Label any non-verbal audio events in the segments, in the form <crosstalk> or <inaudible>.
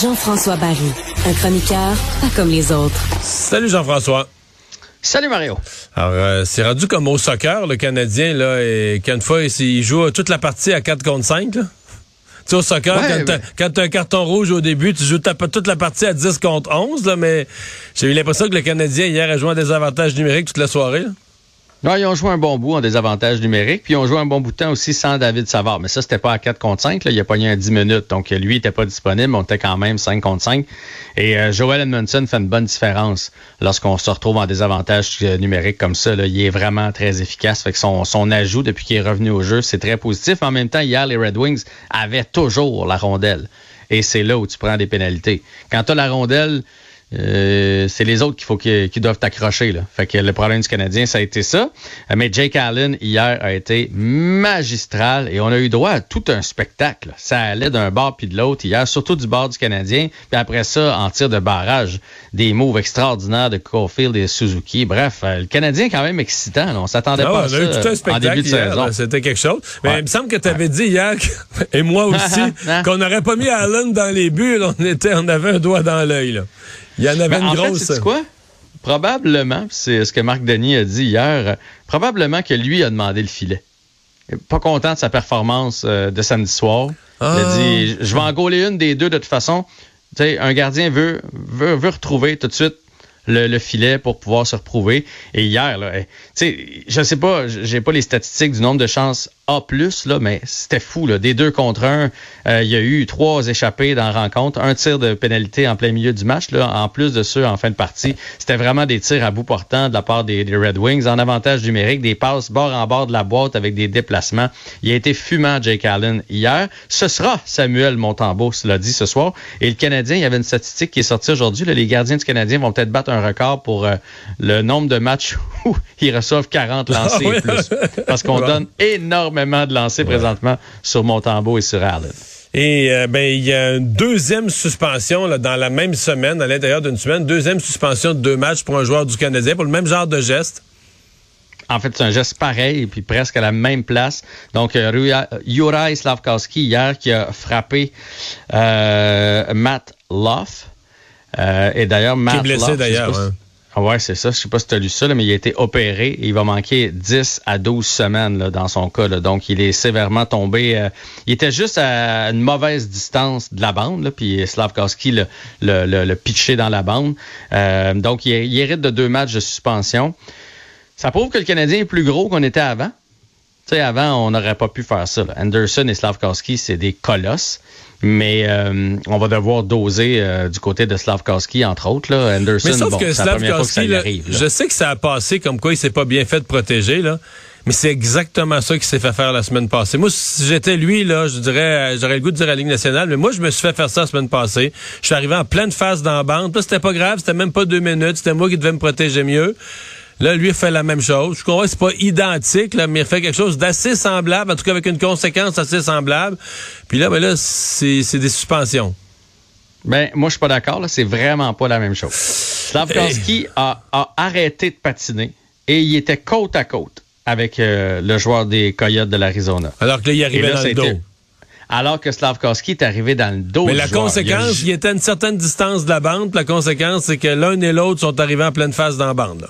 Jean-François Barry, un chroniqueur pas comme les autres. Salut Jean-François. Salut Mario. Alors, euh, c'est rendu comme au soccer, le Canadien, là, et qu'une fois, il joue toute la partie à 4 contre 5, là. Tu sais, au soccer, Ouais, quand t'as un carton rouge au début, tu joues ta- toute la partie à 10 contre 11, là, mais j'ai eu l'impression que le Canadien, hier, a joué à des avantages numériques toute la soirée, là. Ouais, ils ont joué un bon bout en désavantage numérique, puis ils ont joué un bon bout de temps aussi sans David Savard. Mais ça, c'était pas à 4 contre 5. Là. Il a pogné un 10 minutes. Donc, lui, il était pas disponible. On était quand même 5 contre 5. Et euh, Joel Edmondson fait une bonne différence lorsqu'on se retrouve en désavantage euh, numérique comme ça. Là. Il est vraiment très efficace. Fait que son, son ajout depuis qu'il est revenu au jeu, c'est très positif. En même temps, hier, les Red Wings avaient toujours la rondelle. Et c'est là où tu prends des pénalités. Quand tu la rondelle, euh, c'est les autres qu'il faut qui doivent t'accrocher. Là. Fait que le problème du Canadien, ça a été ça. Euh, Mais Jake Allen, hier, a été magistral et on a eu droit à tout un spectacle. Ça allait d'un bord puis de l'autre hier, surtout du bord du Canadien. Puis après ça, en tir de barrage, des moves extraordinaires de Caulfield et Suzuki. Bref, euh, le Canadien est quand même excitant. là. On s'attendait pas à on ça tout un euh, en spectacle début de hier, saison. C'était quelque chose. Mais Ouais. il me semble que tu avais dit hier, <laughs> et moi aussi, <laughs> Hein? qu'on n'aurait pas mis Allen dans les buts. là. On, était, on avait un doigt dans l'œil. Il y en avait Ben, une en grosse. fait, sais quoi? Probablement, c'est ce que Marc Denis a dit hier, euh, probablement que lui a demandé le filet. Pas content de sa performance euh, de samedi soir. Il a Ah. dit Je vais en gauler une des deux de toute façon. Tu sais, un gardien veut, veut, veut retrouver tout de suite le, le filet pour pouvoir se reprouver. Et hier, là, eh, tu sais, je sais pas, j'ai pas les statistiques du nombre de chances A+, là, mais c'était fou. Là. Des deux contre un, euh, il y a eu trois échappés dans la rencontre, un tir de pénalité en plein milieu du match, là, en plus de ceux en fin de partie. C'était vraiment des tirs à bout portant de la part des, des Red Wings, en avantage numérique, des passes bord en bord de la boîte avec des déplacements. Il a été fumant, Jake Allen, hier. Ce sera Samuel Montembeau, l'a dit ce soir. Et le Canadien, il y avait une statistique qui est sortie aujourd'hui. là. Les gardiens du Canadien vont peut-être battre un record pour euh, le nombre de matchs <laughs> où ils reçoivent 40 lancers Ah et plus. Parce qu'on <laughs> donne énormément de lancers présentement sur Montembeau et sur Allen. Et euh, ben il y a une deuxième suspension là, dans la même semaine, à l'intérieur d'une semaine, deuxième suspension de deux matchs pour un joueur du Canadien pour le même genre de geste. En fait, c'est un geste pareil, puis presque à la même place. Donc, euh, Juraj Slavkowski, hier, qui a frappé euh, Matt Loff. Euh, et d'ailleurs, Matt Qui est blessé d'ailleurs. hein. Ah Ouais, c'est ça. Je sais pas si tu as lu ça, mais il a été opéré il va manquer 10 à 12 semaines dans son cas. là. Donc, il est sévèrement tombé. euh, il était juste à une mauvaise distance de la bande, puis Slavkowski le, le, le, pitché dans la bande. Euh, donc, il, il hérite de deux matchs de suspension. Ça prouve que le Canadien est plus gros qu'on était avant. Tu sais, avant, on n'aurait pas pu faire ça. là. Anderson et Slavkowski, c'est des colosses. Mais euh, on va devoir doser euh, du côté de Slavkowski, entre autres. Là. Anderson, Mais sauf bon, que Slavkowski, arrive. là. je sais que ça a passé comme quoi il s'est pas bien fait de protéger, là. Mais c'est exactement ça qu'il s'est fait faire la semaine passée. Moi, si j'étais lui, là, je dirais, j'aurais le goût de dire à la Ligue nationale, mais moi, je me suis fait faire ça la semaine passée. Je suis arrivé en pleine face dans la bande. Là, c'était pas grave, c'était même pas deux minutes, c'était moi qui devais me protéger mieux. Là, lui, il fait la même chose. Je comprends que c'est pas identique, là, mais il fait quelque chose d'assez semblable, en tout cas avec une conséquence assez semblable. Puis là, ben là, c'est c'est des suspensions. Ben, moi, je suis pas d'accord. là. C'est vraiment pas la même chose. Slavkowski a, a arrêté de patiner et il était côte à côte avec euh, le joueur des Coyotes de l'Arizona. Alors que là, il arrivait là, dans le dos. Alors que Slavkowski est arrivé dans le dos. Mais la joueur. conséquence, Il était à une certaine distance de la bande. La conséquence, c'est que l'un et l'autre sont arrivés en pleine face dans la bande. là.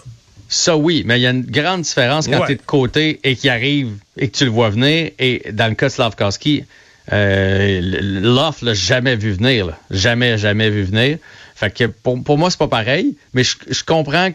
Ça, oui, mais il y a une grande différence quand Ouais. tu es de côté et qu'il arrive et que tu le vois venir. Et dans le cas de Slavkowski, euh, Loff l'a jamais vu venir. là. Jamais, jamais vu venir. Fait que pour, pour moi, c'est pas pareil, mais je, je comprends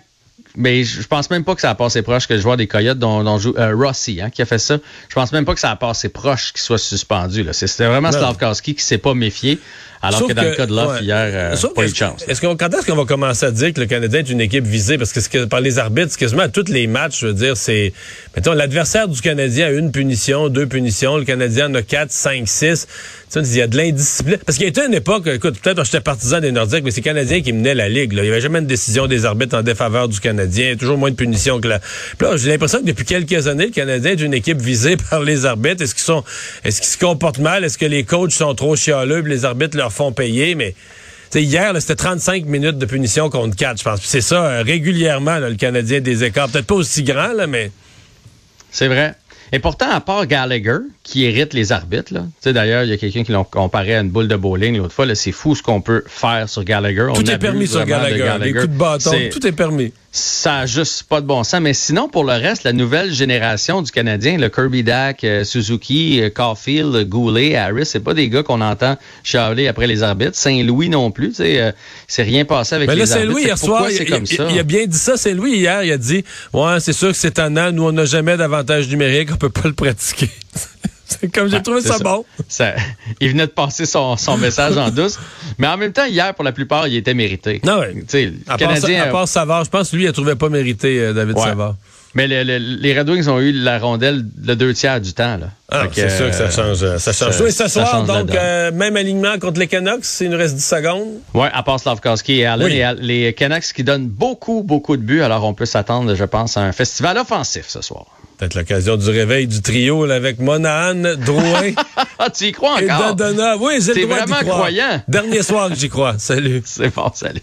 mais je pense même pas que ça a passé proche que le joueur des Coyotes dont, dont joue euh, Rossi, hein, qui a fait ça. Je pense même pas que ça a passé proche qu'il soit suspendu. C'était vraiment Slavkowski qui s'est pas méfié. Alors que dans le cas de Love, hier, euh, pas eu de chance. Est-ce qu'on, quand est-ce qu'on va commencer à dire que le Canadien est une équipe visée? Parce que, que par les arbitres, quasiment à tous les matchs, je veux dire, c'est... Mettons, l'adversaire du Canadien a une punition, deux punitions. Le Canadien en a quatre, cinq, six. Il y a de l'indiscipline. Parce qu'il y a été une époque, écoute, peut-être j'étais partisan des Nordiques, mais c'est les Canadiens qui menaient la Ligue. Là. Il n'y avait jamais une décision des arbitres en défaveur du Canadien. Toujours moins de punitions que la... Puis là, j'ai l'impression que depuis quelques années, le Canadien est une équipe visée <laughs> par les arbitres. Est-ce qu'ils sont... Est-ce qu'ils se comportent mal? Est-ce que les coachs sont trop chialeux les arbitres leur font payer? Mais hier, c'était 35 minutes de punition contre 4, je pense. C'est ça, euh, régulièrement, le Canadien des écarts. Peut-être pas aussi grand, là, mais... C'est vrai. Et pourtant, à part Gallagher, qui hérite les arbitres, là, d'ailleurs, il y a quelqu'un qui l'a comparé à une boule de bowling l'autre fois, c'est fou ce qu'on peut faire sur Gallagher. Tout est permis sur Gallagher. Gallagher. Les coups de bâton, tout est permis ça a juste pas de bon sens. Mais sinon, pour le reste, la nouvelle génération du Canadien, le Kirby Dak, euh, Suzuki, euh, Caulfield, Goulet, Harris, c'est pas des gars qu'on entend chialer après les arbitres. Saint-Louis non plus, tu sais, euh, c'est rien passé avec Mais là, Saint-Louis, hier soir, il, il, a bien dit ça. Saint-Louis, hier, il a dit, ouais, c'est sûr que c'est un an, nous, on n'a jamais d'avantage numérique, on peut pas le pratiquer. <laughs> Comme j'ai trouvé ça, bon. il venait de passer son, message en douce. Mais en même temps, hier, pour la plupart, il était mérité. Non, ouais. à, Canadien, part, à part Savard, je pense que lui, il ne trouvait pas mérité euh, David Savard. Mais les Red Wings ont eu la rondelle le deux tiers du temps. Là. Ah, c'est sûr que ça change. Euh, ça change. oui, ce soir, donc, euh, même alignement contre les Canucks, il nous reste 10 secondes. Oui, à part Slavkowski et Allen. les Canucks qui donnent beaucoup, beaucoup de buts. Alors, on peut s'attendre, je pense, à un festival offensif ce soir. Peut-être l'occasion du réveil du trio là, avec Monahan, Drouin. <laughs> Ah, tu y crois encore? Et. Oui, j'ai le vraiment croyant. Dernier soir que j'y crois. Salut. <laughs> C'est bon, salut.